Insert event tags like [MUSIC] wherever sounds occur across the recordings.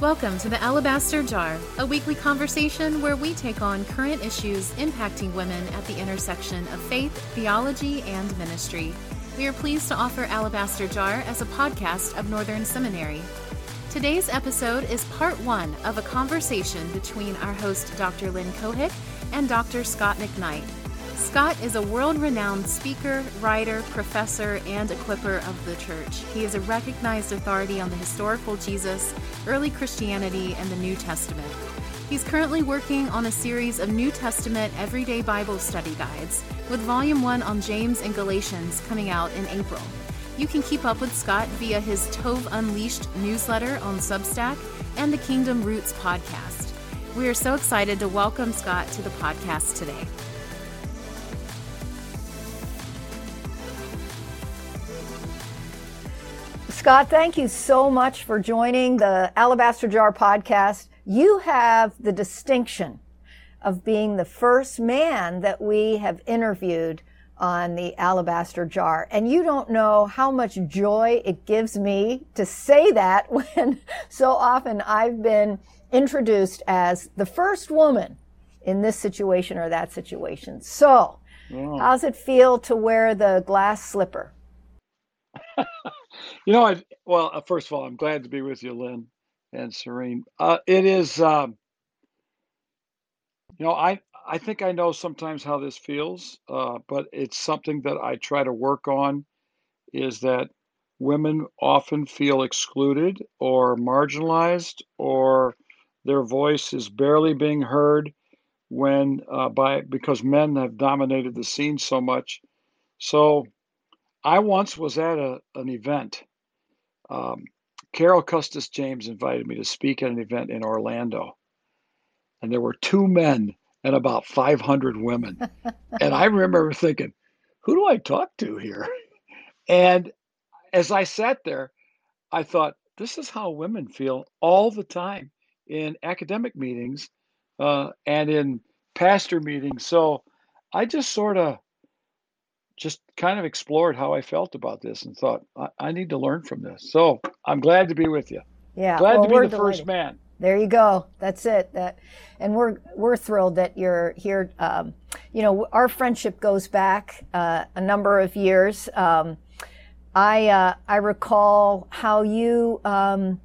Welcome to the Alabaster Jar, a weekly conversation where we take on current issues impacting women at the intersection of faith, theology, and ministry. We are pleased to offer Alabaster Jar as a podcast of Northern Seminary. Today's episode is part one of a conversation between our host, Dr. Lynn Cohick, and Dr. Scot McKnight. Scot is a world renowned speaker, writer, professor, and equipper of the church. He is a recognized authority on the historical Jesus, early Christianity, and the New Testament. He's currently working on a series of New Testament everyday Bible study guides, with Volume 1 on James and Galatians coming out in April. You can keep up with Scot via his Tov Unleashed newsletter on Substack and the Kingdom Roots podcast. We are so excited to welcome Scot to the podcast today. Scot, thank you so much for joining the Alabaster Jar podcast. You have the distinction of being the first man that we have interviewed on the Alabaster Jar. And you don't know how much joy it gives me to say that [LAUGHS] when so often I've been introduced as the first woman in this situation or that situation. So, yeah. how's it feel to wear the glass slipper? [LAUGHS] You know, I well, uh, first of all, I'm glad to be with you, Lynn and Serene. Uh, it is, um, you know, I I think I know sometimes how this feels, uh, but it's something that I try to work on. Is that women often feel excluded or marginalized, or their voice is barely being heard when uh, by because men have dominated the scene so much. So I once was at a, an event. Um, Carol Custis James invited me to speak at an event in Orlando. And there were two men and about 500 women. [LAUGHS] and I remember thinking, who do I talk to here? And as I sat there, I thought, this is how women feel all the time in academic meetings uh, and in pastor meetings. So I just sort of just kind of explored how I felt about this and thought I, I, need to learn from this. So I'm glad to be with you. Yeah, glad well, to be the delighted. first man. There you go. That's it. That, and we're we're thrilled that you're here. Um, you know, our friendship goes back uh, a number of years. Um, I uh, I recall how you. Um,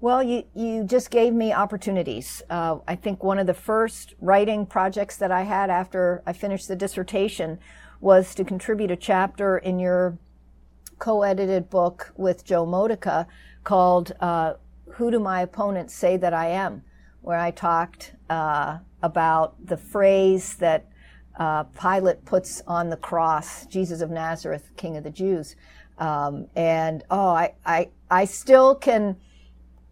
well, you, you just gave me opportunities. Uh, I think one of the first writing projects that I had after I finished the dissertation was to contribute a chapter in your co-edited book with Joe Modica called uh, "Who Do My Opponents Say That I Am," where I talked uh, about the phrase that uh, Pilate puts on the cross, "Jesus of Nazareth, King of the Jews," um, and oh, I, I I still can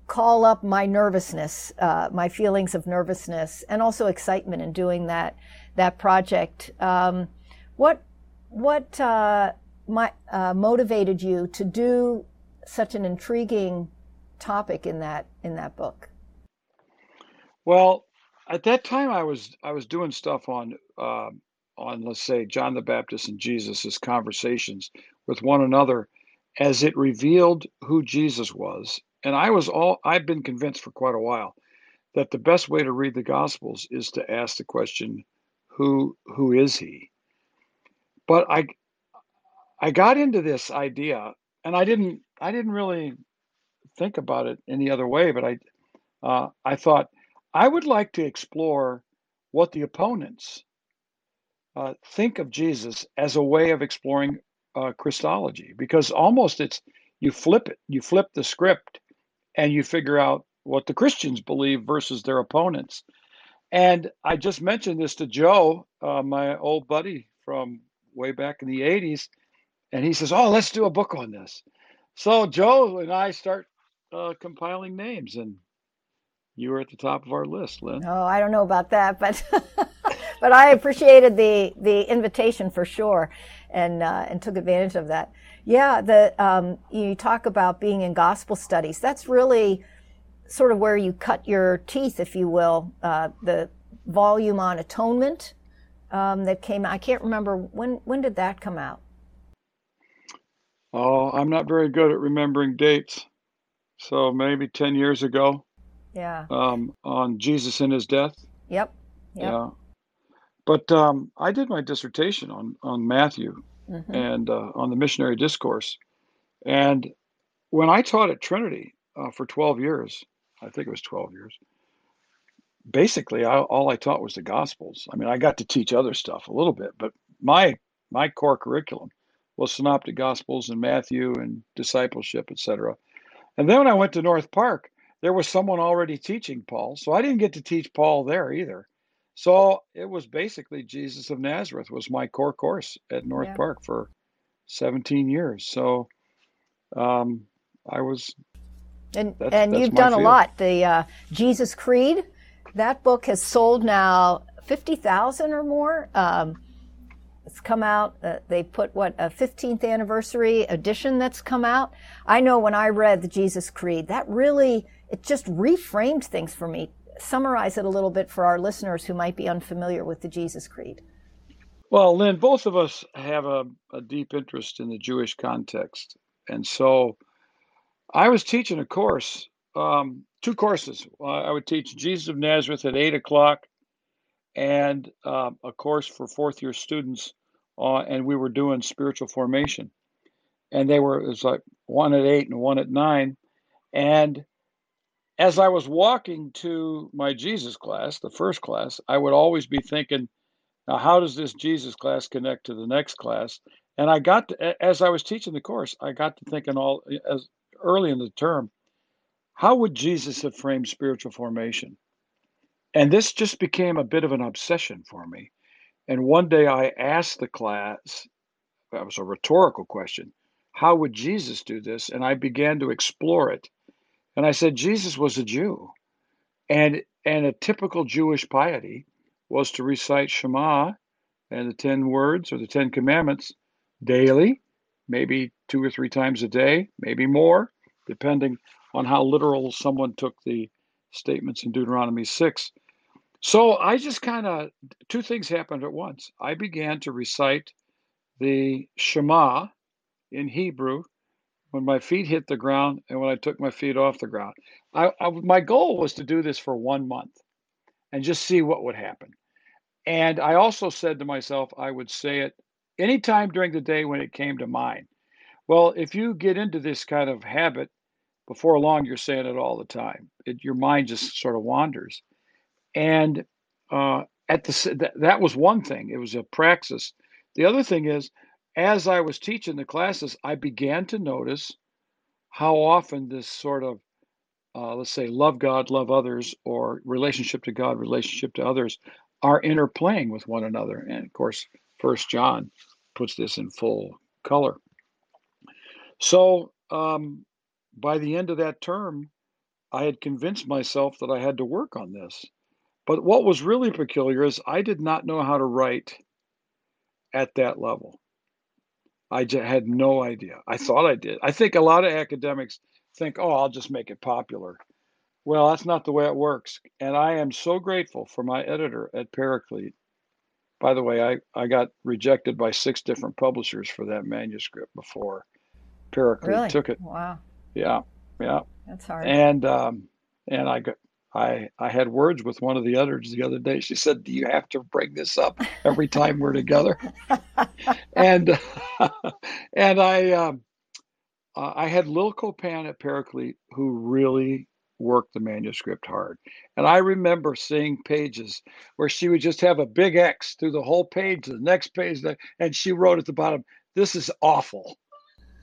call up my nervousness, uh, my feelings of nervousness, and also excitement in doing that that project. Um, what what uh, my, uh, motivated you to do such an intriguing topic in that in that book? Well, at that time, I was I was doing stuff on uh, on let's say John the Baptist and Jesus's conversations with one another as it revealed who Jesus was. And I was all I've been convinced for quite a while that the best way to read the Gospels is to ask the question, who who is he? But I I got into this idea and I didn't I didn't really think about it any other way, but I uh, I thought I would like to explore what the opponents uh, think of Jesus as a way of exploring uh, Christology, because almost it's you flip it, you flip the script, and you figure out what the Christians believe versus their opponents. And I just mentioned this to Joe, uh, my old buddy from way back in the 80s. And he says, Oh, let's do a book on this. So Joe and I start uh, compiling names, and you were at the top of our list, Lynn. Oh, I don't know about that, but [LAUGHS] but I appreciated the the invitation for sure, and uh, and took advantage of that. Yeah, the um, you talk about being in gospel studies. That's really sort of where you cut your teeth, if you will. Uh, the volume on atonement um, that came. I can't remember when. When did that come out? Oh, I'm not very good at remembering dates. So maybe ten years ago. Yeah. Um, on Jesus and his death. Yep. Yep. Yeah. But um, I did my dissertation on on Matthew Mhm. and uh, on the missionary discourse. And when I taught at Trinity uh, for 12 years, I think it was 12 years, basically I, all I taught was the Gospels. I mean, I got to teach other stuff a little bit, but my my core curriculum was Synoptic Gospels and Matthew and discipleship, etc. And then when I went to North Park, there was someone already teaching Paul, so I didn't get to teach Paul there either. So it was basically Jesus of Nazareth was my core course at North Yeah. Park for 17 years. So um, I was And That's- and that's you've done a lot. The uh, Jesus Creed, that book has sold now fifty thousand or more. Um, it's come out. Uh, they put what a fifteenth anniversary edition that's come out. I know when I read the Jesus Creed, that really it just reframed things for me. Summarize it a little bit for our listeners who might be unfamiliar with the Jesus Creed. Well, Lynn, both of us have a, a deep interest in the Jewish context. And so I was teaching a course, um, two courses. Uh, I would teach Jesus of Nazareth at 8 o'clock and um, a course for fourth year students. Uh, and we were doing spiritual formation. And they were, it was like one at 8 and one at 9. And as I was walking to my Jesus class, the first class, I would always be thinking, now, how does this Jesus class connect to the next class? And I got to, as I was teaching the course, I got to thinking all as early in the term, how would Jesus have framed spiritual formation? And this just became a bit of an obsession for me. And one day I asked the class, that was a rhetorical question, how would Jesus do this? And I began to explore it. And I said, Jesus was a Jew. And and a typical Jewish piety was to recite Shema and the 10 words or the 10 commandments daily, maybe two or three times a day, maybe more, depending on how literal someone took the statements in Deuteronomy 6. So I just kind of, two things happened at once. I began to recite the Shema in Hebrew when my feet hit the ground and when I took my feet off the ground. I, I, my goal was to do this for one month and just see what would happen. And I also said to myself, I would say it anytime during the day when it came to mind. Well, if you get into this kind of habit, before long, you're saying it all the time. It, your mind just sort of wanders. And uh, at the that, that was one thing. It was a praxis. The other thing is, as I was teaching the classes, I began to notice how often this sort of uh, let's say love God, love others, or relationship to God, relationship to others, are interplaying with one another. And of course, First John puts this in full color. So um, by the end of that term, I had convinced myself that I had to work on this. But what was really peculiar is I did not know how to write at that level. I just had no idea. I thought I did. I think a lot of academics think, oh, I'll just make it popular. Well, that's not the way it works. And I am so grateful for my editor at Paraclete. By the way, I, I got rejected by six different publishers for that manuscript before Paraclete Really? took it. Wow, Yeah, yeah. that's hard. And um, and I got I I had words with one of the editors the other day. She said, "Do you have to bring this up every time we're together?" [LAUGHS] and [LAUGHS] and I um, uh, I had Lil Copan at Paraclete who really worked the manuscript hard. And I remember seeing pages where she would just have a big X through the whole page, the next page, and she wrote at the bottom, "This is awful."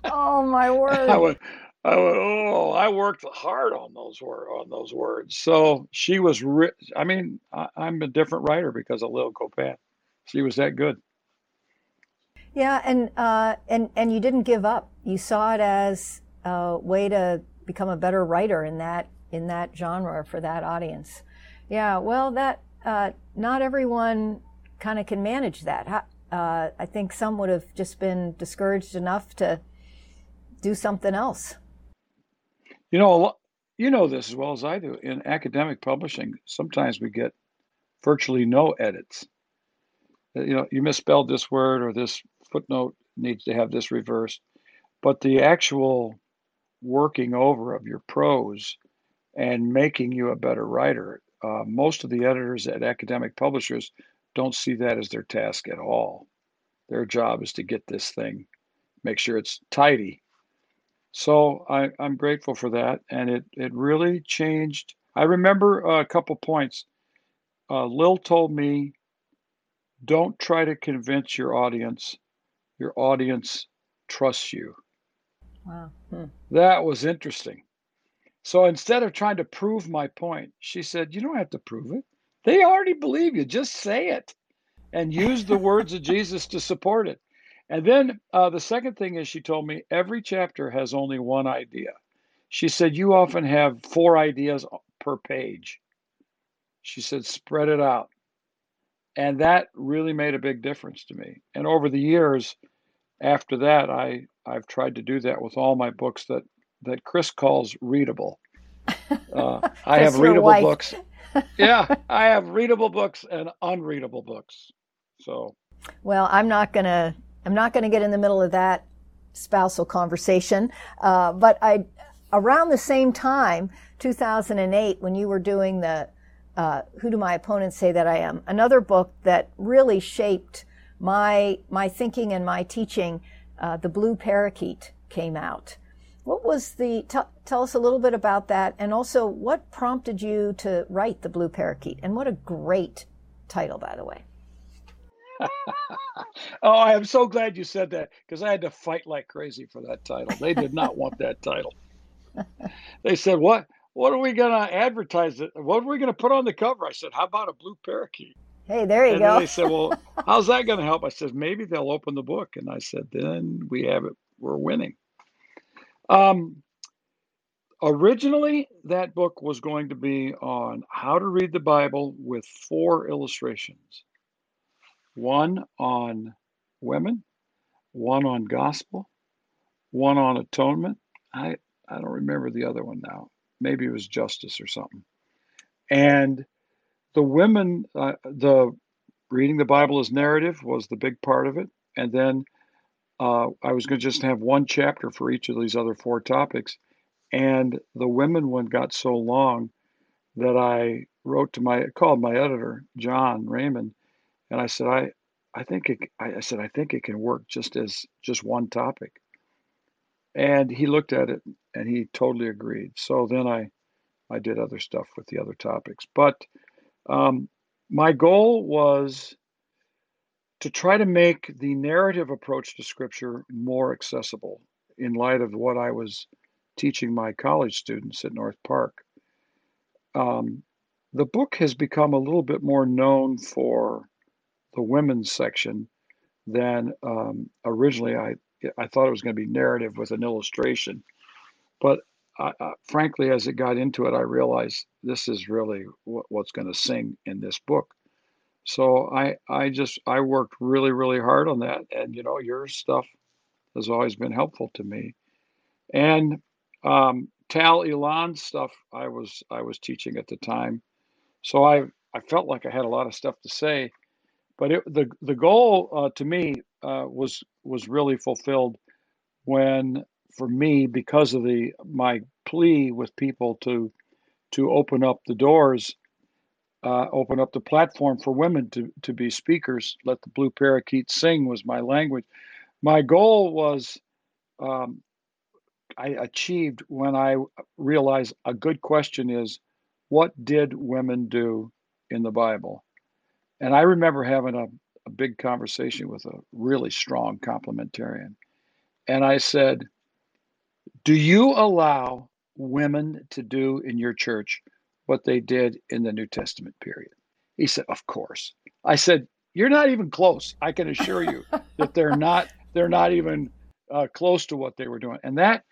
oh my [LAUGHS] word! I went, I went, oh, I worked hard on those on those words. So she was, ri- I mean, I, I'm a different writer because of Lil Copan. She was that good. Yeah, and uh, and and you didn't give up. You saw it as a way to become a better writer in that in that genre for that audience. Yeah, well, that uh, not everyone kind of can manage that. Uh, I think some would have just been discouraged enough to do something else. You know, you know this as well as I do. In academic publishing, sometimes we get virtually no edits. Uh, You know, you misspelled this word or this footnote needs to have this reversed. But the actual working over of your prose and making you a better writer. Uh, most of the editors at academic publishers don't see that as their task at all. Their job is to get this thing, make sure it's tidy. So I, am grateful for that, and it it really changed. I remember a couple points. Uh, Lil told me, "Don't try to convince your audience. Your audience trusts you." Wow. Hmm. That was interesting. So instead of trying to prove my point, she said, You don't have to prove it. They already believe you. Just say it and use the words of [LAUGHS] Jesus to support it. And then uh, the second thing is, she told me every chapter has only one idea. She said, You often have four ideas per page. She said, Spread it out. And that really made a big difference to me. And over the years, after that, I, I've tried to do that with all my books that, that Chris calls readable. [LAUGHS] Uh, I have readable wife. books. yeah, I have readable books and unreadable books. So, well, I'm not gonna I'm not gonna get in the middle of that spousal conversation. Uh, but I around the same time, 2008, when you were doing the uh, "Who Do My Opponents Say That I Am," another book that really shaped my my thinking and my teaching, uh, "The Blue Parakeet," came out. What was the, t- tell us a little bit about that and also what prompted you to write The Blue Parakeet? And what a great title, by the way. [LAUGHS] oh, I am so glad you said that because I had to fight like crazy for that title. They did not want that title. They said, "What? What are we going to advertise it? What are we going to put on the cover?" I said, "How about a blue parakeet?" Hey, there you and go. they said, "Well, how's that going to help?" I said, "Maybe they'll open the book." And I said, "Then we have it. We're winning." Um, originally, that book was going to be on how to read the Bible with four illustrations one on women, one on gospel, one on atonement. I, I don't remember the other one now. Maybe it was justice or something. And the women, uh, the reading the Bible as narrative was the big part of it. And then uh, I was going to just have one chapter for each of these other four topics. And the women one got so long that I wrote to my, called my editor, John Raymond, and I said, I, I think it, I said, I think it can work just as just one topic. And he looked at it and he totally agreed. So then I, I did other stuff with the other topics. But um, my goal was to try to make the narrative approach to scripture more accessible in light of what I was teaching my college students at North Park. Um, the book has become a little bit more known for the women's section than um, originally I I thought it was going to be narrative with an illustration, but I, I, frankly, as it got into it, I realized this is really what, what's going to sing in this book. So I I just I worked really really hard on that, and you know your stuff has always been helpful to me, and um, Tal Ilan stuff I was I was teaching at the time, so I I felt like I had a lot of stuff to say, but it, the the goal uh, to me uh, was was really fulfilled when for me because of the my plea with people to to open up the doors uh, open up the platform for women to, to be speakers. Let the blue parakeet sing was my language. My goal was um, I achieved when I realized a good question is what did women do in the Bible? And I remember having a, a big conversation with a really strong complementarian. And I said, Do you allow women to do in your church what they did in the New Testament period? He said, Of course. I said, You're not even close. I can assure you [LAUGHS] that they're not they're not even uh, close to what they were doing. And that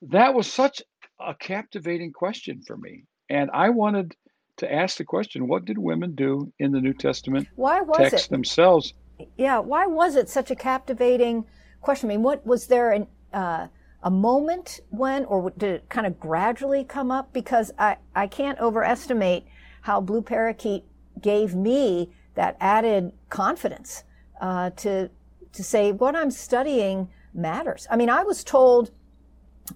that was such a captivating question for me. And I wanted to ask the question, what did women do in the New Testament why was text it? themselves? Yeah, why was it such a captivating question? I mean, what was there an uh, a moment when, or did it kind of gradually come up? Because I, I can't overestimate how Blue Parakeet gave me that added confidence uh, to to say what I'm studying matters. I mean, I was told,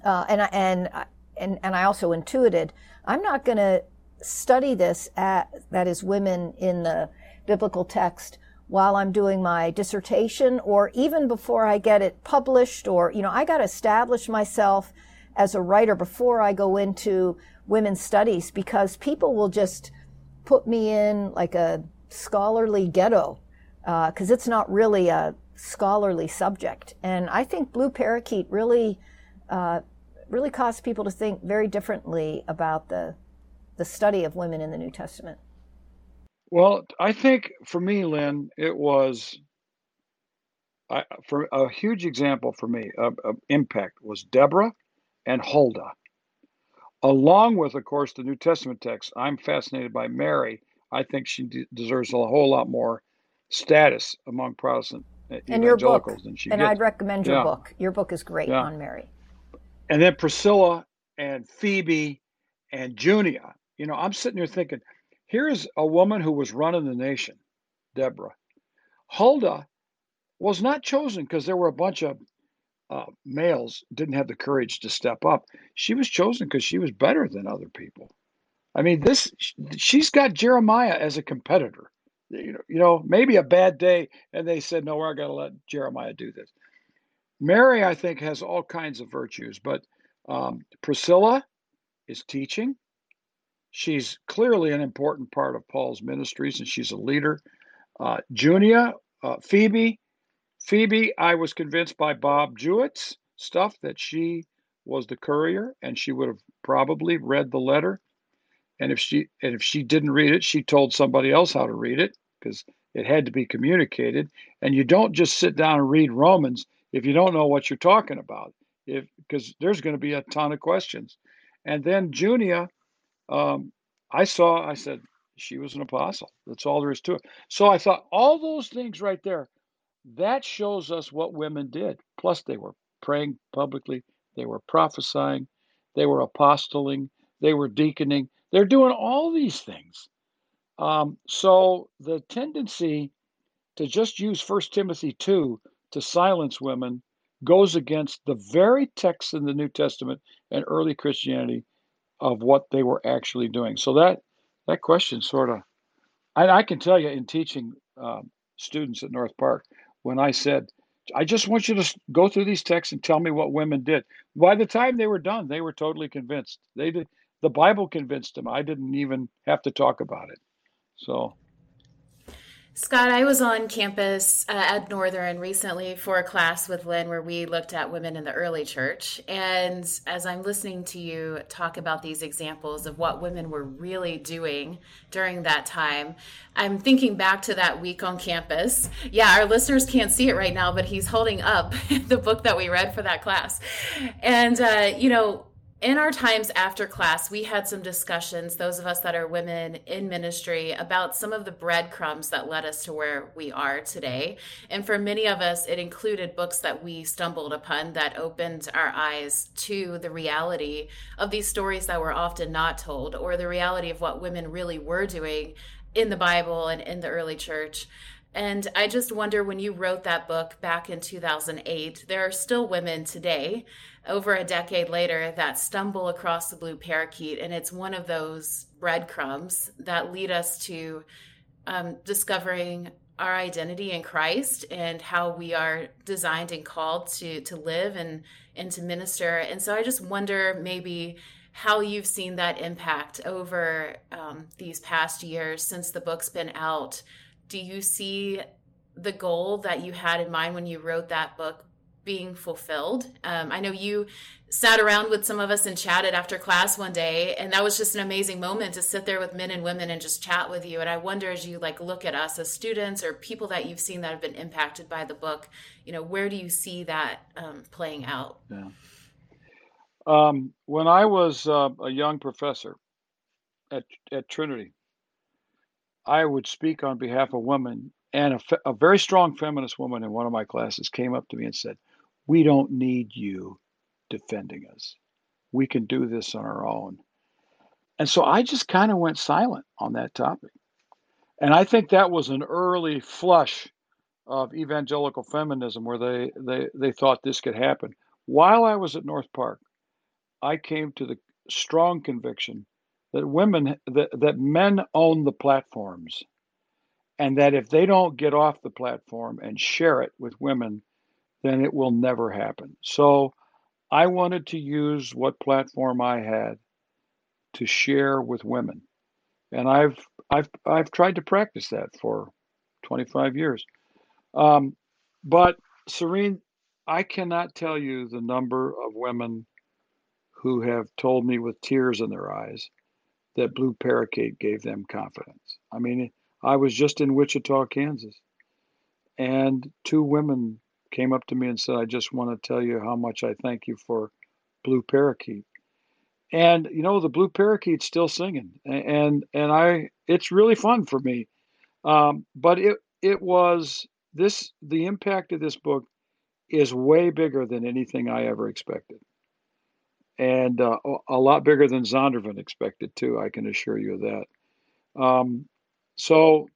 uh, and and and, and I also intuited, I'm not going to study this at, that is women in the biblical text while I'm doing my dissertation or even before I get it published or, you know, I got to establish myself as a writer before I go into women's studies because people will just put me in like a scholarly ghetto because uh, it's not really a scholarly subject. And I think Blue Parakeet really, uh, really caused people to think very differently about the the study of women in the New Testament. Well, I think for me, Lynn, it was I, for a huge example for me of, of impact was Deborah and Huldah, along with, of course, the New Testament text. I'm fascinated by Mary. I think she de- deserves a whole lot more status among Protestant and your book, than she and gets. I'd recommend your yeah. book. Your book is great yeah. on Mary. And then Priscilla and Phoebe and Junia. You know, I'm sitting here thinking, Here's a woman who was running the nation, Deborah. Huldah was not chosen because there were a bunch of uh, males didn't have the courage to step up. She was chosen because she was better than other people. I mean, this she's got Jeremiah as a competitor. You know, you know, maybe a bad day, and they said, "No, we're going to let Jeremiah do this." Mary, I think, has all kinds of virtues, but um, Priscilla is teaching. She's clearly an important part of Paul's ministries, and she's a leader. Uh, Junia, uh, Phoebe, Phoebe, I was convinced by Bob Jewett's stuff that she was the courier, and she would have probably read the letter. And if she and if she didn't read it, she told somebody else how to read it because it had to be communicated. And you don't just sit down and read Romans if you don't know what you're talking about, if because there's going to be a ton of questions. And then Junia um, I saw, I said, she was an apostle. That's all there is to it. So I thought, all those things right there, that shows us what women did. Plus, they were praying publicly, they were prophesying, they were apostoling, they were deaconing. They're doing all these things. Um, so the tendency to just use First Timothy 2 to silence women goes against the very text in the New Testament and early Christianity of what they were actually doing. So that that question sort of, I, I can tell you in teaching um, students at North Park, when I said, I just want you to go through these texts and tell me what women did. By the time they were done, they were totally convinced. They did. The Bible convinced them. I didn't even have to talk about it. So Scot, I was on campus uh, at Northern recently for a class with Lynn where we looked at women in the early church. And as I'm listening to you talk about these examples of what women were really doing during that time, I'm thinking back to that week on campus. Yeah, our listeners can't see it right now, but he's holding up [LAUGHS] the book that we read for that class. And, uh, you know, in our times after class, we had some discussions, those of us that are women in ministry, about some of the breadcrumbs that led us to where we are today. And for many of us, it included books that we stumbled upon that opened our eyes to the reality of these stories that were often not told, or the reality of what women really were doing in the Bible and in the early church. And I just wonder when you wrote that book back in 2008, there are still women today over a decade later that stumble across the blue parakeet. And it's one of those breadcrumbs that lead us to um, discovering our identity in Christ and how we are designed and called to to live and and to minister. And so I just wonder maybe how you've seen that impact over um, these past years since the book's been out. Do you see the goal that you had in mind when you wrote that book being fulfilled. Um, I know you sat around with some of us and chatted after class one day, and that was just an amazing moment to sit there with men and women and just chat with you. And I wonder, as you like look at us as students or people that you've seen that have been impacted by the book, you know, where do you see that um, playing out? Yeah. Um, when I was uh, a young professor at at Trinity, I would speak on behalf of women, and a, fe- a very strong feminist woman in one of my classes came up to me and said we don't need you defending us. We can do this on our own. And so I just kind of went silent on that topic. And I think that was an early flush of evangelical feminism where they, they, they thought this could happen. While I was at North Park, I came to the strong conviction that women that, that men own the platforms and that if they don't get off the platform and share it with women then it will never happen. So i wanted to use what platform i had to share with women. And i've i've i've tried to practice that for 25 years. Um, but serene i cannot tell you the number of women who have told me with tears in their eyes that Blue Parakeet gave them confidence. I mean, I was just in Wichita, Kansas, and two women came up to me and said, I just want to tell you how much I thank you for Blue Parakeet. And you know, the Blue Parakeet's still singing, and and I, it's really fun for me. Um, but it it was this the impact of this book is way bigger than anything I ever expected and uh, a lot bigger than Zondervan expected too. I can assure you of that. Um, so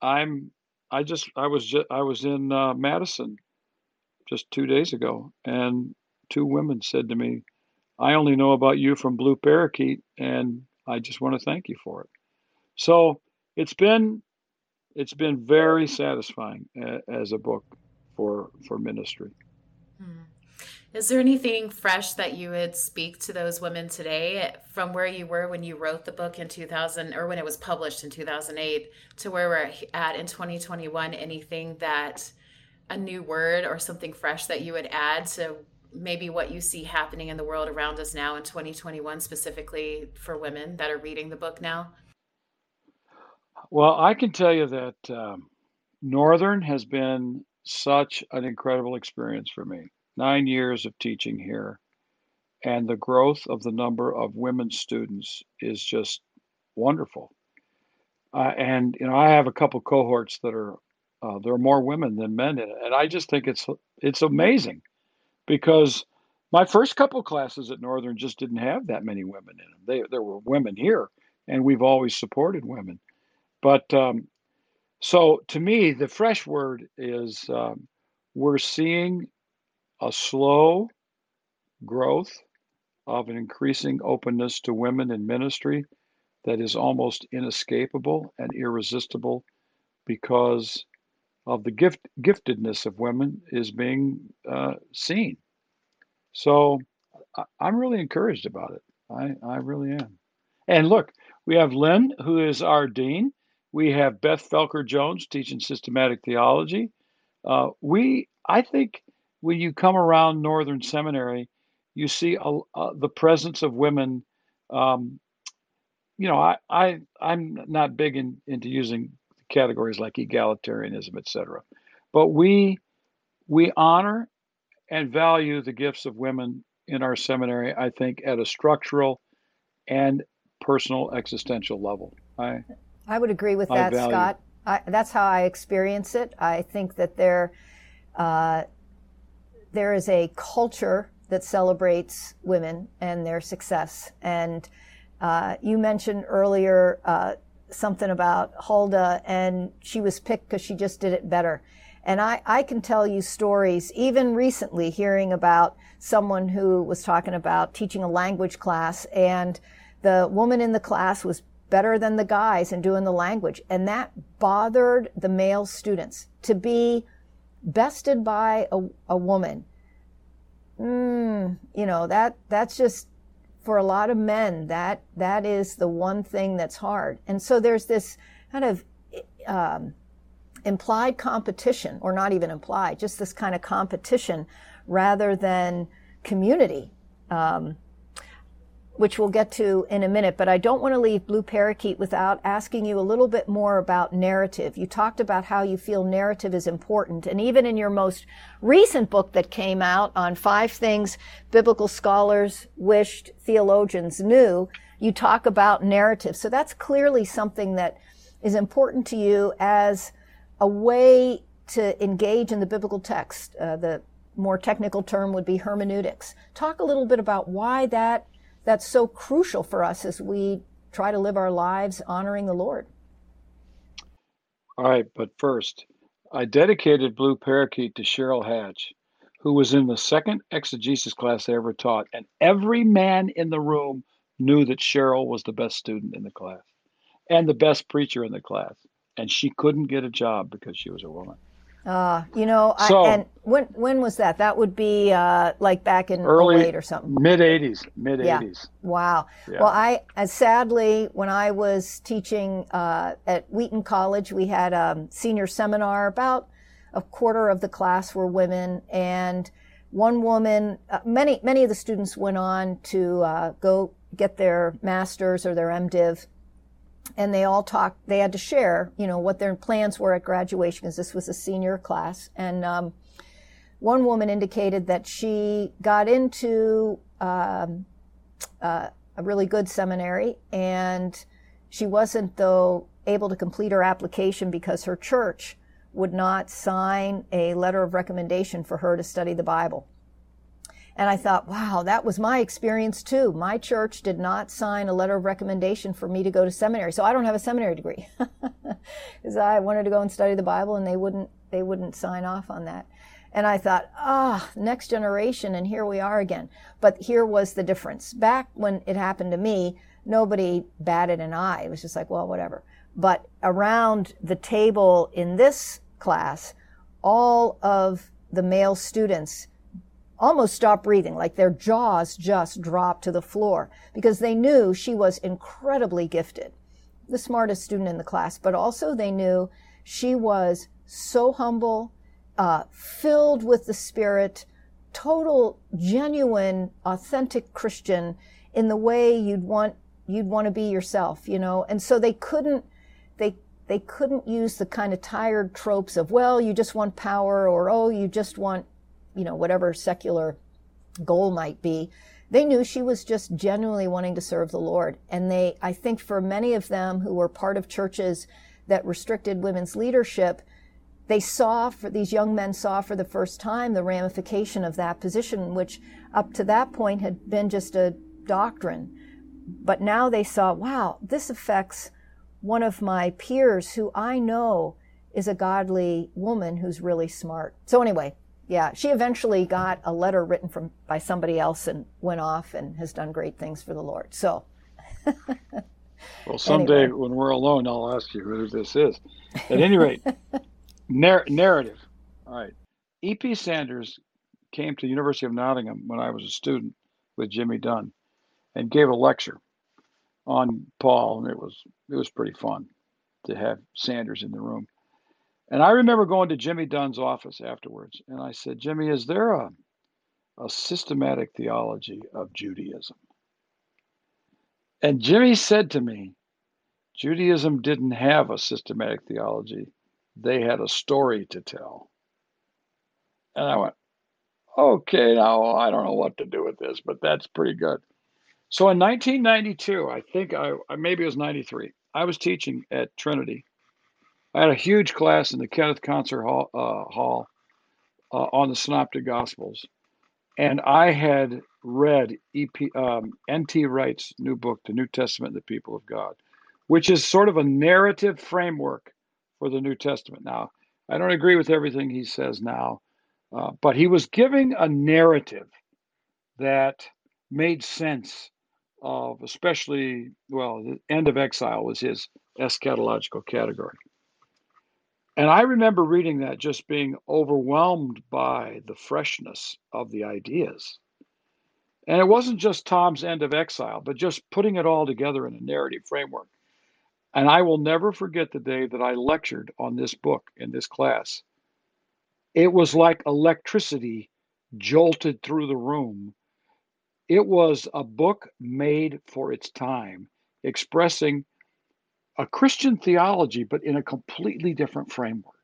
I'm I just I was just, I was in uh, Madison just two days ago, and two women said to me, "I only know about you from Blue Parakeet, and I just want to thank you for it." So it's been it's been very satisfying as a book for for ministry. Hmm. Is there anything fresh that you would speak to those women today from where you were when you wrote the book in 2000 or when it was published in 2008 to where we're at in 2021? Anything that a new word or something fresh that you would add to maybe what you see happening in the world around us now in 2021, specifically for women that are reading the book now? Well, I can tell you that um, Northern has been such an incredible experience for me nine years of teaching here, and the growth of the number of women students is just wonderful. Uh, and you know, I have a couple cohorts that are uh, there are more women than men in it, and I just think it's it's amazing because my first couple classes at Northern just didn't have that many women in them. They, there were women here, and we've always supported women. But um, so to me, the fresh word is um, we're seeing a slow growth of an increasing openness to women in ministry that is almost inescapable and irresistible because of the gift giftedness of women is being uh, seen. So I, I'm really encouraged about it. I, I really am. And look, we have Lynn, who is our dean. We have Beth Felker Jones teaching systematic theology. Uh, we, I think, when you come around Northern Seminary, you see a, a, the presence of women. Um, you know, I, I I'm not big in, into using categories like egalitarianism, etc. But we we honor and value the gifts of women in our seminary. I think at a structural and personal existential level. I I would agree with that, Scot. I, that's how I experience it. I think that they're uh, there is a culture that celebrates women and their success. And uh, you mentioned earlier uh, something about Huldah, and she was picked because she just did it better. And I, I can tell you stories, even recently, hearing about someone who was talking about teaching a language class, and the woman in the class was better than the guys in doing the language. And that bothered the male students to be bested by a, a woman, mm, you know, that, that's just, for a lot of men, that, that is the one thing that's hard. And so there's this kind of, um, implied competition, or not even implied, just this kind of competition rather than community. Um, which we'll get to in a minute, but I don't want to leave Blue Parakeet without asking you a little bit more about narrative. You talked about how you feel narrative is important, and even in your most recent book that came out on five things biblical scholars wished theologians knew, you talk about narrative. So that's clearly something that is important to you as a way to engage in the biblical text. Uh, the more technical term would be hermeneutics. Talk a little bit about why that that's so crucial for us as we try to live our lives honoring the Lord. All right, but first, I dedicated Blue Parakeet to Cheryl Hatch, who was in the second exegesis class I ever taught, and every man in the room knew that Cheryl was the best student in the class and the best preacher in the class, and she couldn't get a job because she was a woman. Uh, you know, So- I, and when when was that? That would be uh, like back in Early 08 or something. mid '80s, mid Yeah. '80s. Wow. Yeah. Well, I uh, sadly, when I was teaching uh, at Wheaton College, we had a senior seminar. About a quarter of the class were women, and one woman. Uh, many many of the students went on to uh, go get their masters or their MDiv, and they all talked. They had to share, you know, what their plans were at graduation because this was a senior class, and. Um, one woman indicated that she got into um, uh, a really good seminary, and she wasn't, though, able to complete her application because her church would not sign a letter of recommendation for her to study the Bible. And I thought, wow, that was my experience too. My church did not sign a letter of recommendation for me to go to seminary. So I don't have a seminary degree. [LAUGHS] Because I wanted to go and study the Bible and they wouldn't they wouldn't sign off on that. And I thought, ah, next generation, and here we are again. But here was the difference. Back when it happened to me, nobody batted an eye. It was just like, well, whatever. But around the table in this class, all of the male students almost stopped breathing, like their jaws just dropped to the floor because they knew she was incredibly gifted, the smartest student in the class, but also they knew she was so humble, uh, filled with the Spirit, total, genuine, authentic Christian in the way you'd want you'd want to be yourself, you know. And so they couldn't they they couldn't use the kind of tired tropes of well, you just want power or oh, you just want you know whatever secular goal might be. They knew she was just genuinely wanting to serve the Lord. And they I think for many of them who were part of churches that restricted women's leadership, they saw for these young men saw for the first time the ramification of that position, which up to that point had been just a doctrine. But now they saw, wow, this affects one of my peers who I know is a godly woman who's really smart. So anyway, yeah, she eventually got a letter written from by somebody else and went off and has done great things for the Lord. So Well, someday Anyway. when we're alone, I'll ask you who this is. At any rate, [LAUGHS] nar- narrative. All right. E.P. Sanders came to the University of Nottingham when I was a student with Jimmy Dunn and gave a lecture on Paul, and it was it was pretty fun to have Sanders in the room. And I remember going to Jimmy Dunn's office afterwards, and I said, Jimmy, is there a a systematic theology of Judaism? And Jimmy said to me, Judaism didn't have a systematic theology, they had a story to tell. And I went, okay, now I don't know what to do with this, but that's pretty good. So in 1992, I think I maybe it was 93, I was teaching at Trinity. I had a huge class in the Kenneth Concert Hall, uh, hall uh, on the Synoptic Gospels. And I had read EP, um, N.T. Wright's new book, The New Testament and the People of God, which is sort of a narrative framework for the New Testament. Now, I don't agree with everything he says now, uh, but he was giving a narrative that made sense of, especially, well, the end of exile was his eschatological category. And I remember reading that just being overwhelmed by the freshness of the ideas. And it wasn't just Tom's end of exile, but just putting it all together in a narrative framework. And I will never forget the day that I lectured on this book in this class. It was like electricity jolted through the room. It was a book made for its time, expressing a Christian theology, but in a completely different framework.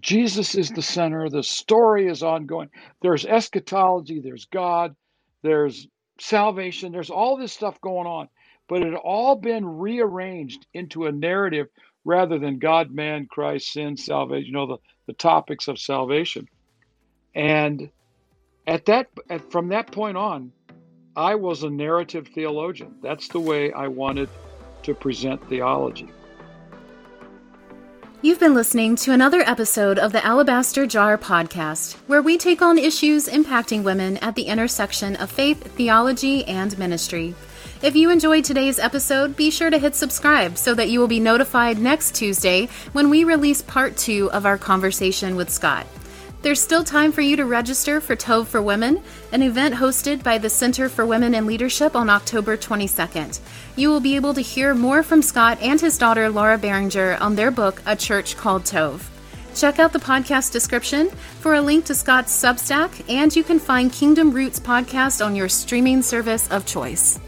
Jesus is the center, the story is ongoing. There's eschatology, there's God, there's salvation, there's all this stuff going on, but it had all been rearranged into a narrative rather than God, man, Christ, sin, salvation, you know, the, the topics of salvation. And at that at, from that point on, I was a narrative theologian. That's the way I wanted to present theology. You've been listening to another episode of the Alabaster Jar podcast, where we take on issues impacting women at the intersection of faith, theology, and ministry. If you enjoyed today's episode, be sure to hit subscribe so that you will be notified next Tuesday when we release part two of our conversation with Scot. There's still time for you to register for Tov for Women, an event hosted by the Center for Women in Leadership on October 22nd. You will be able to hear more from Scot and his daughter Laura Barringer on their book, A Church Called Tov. Check out the podcast description for a link to Scot's Substack, and you can find Kingdom Roots podcast on your streaming service of choice.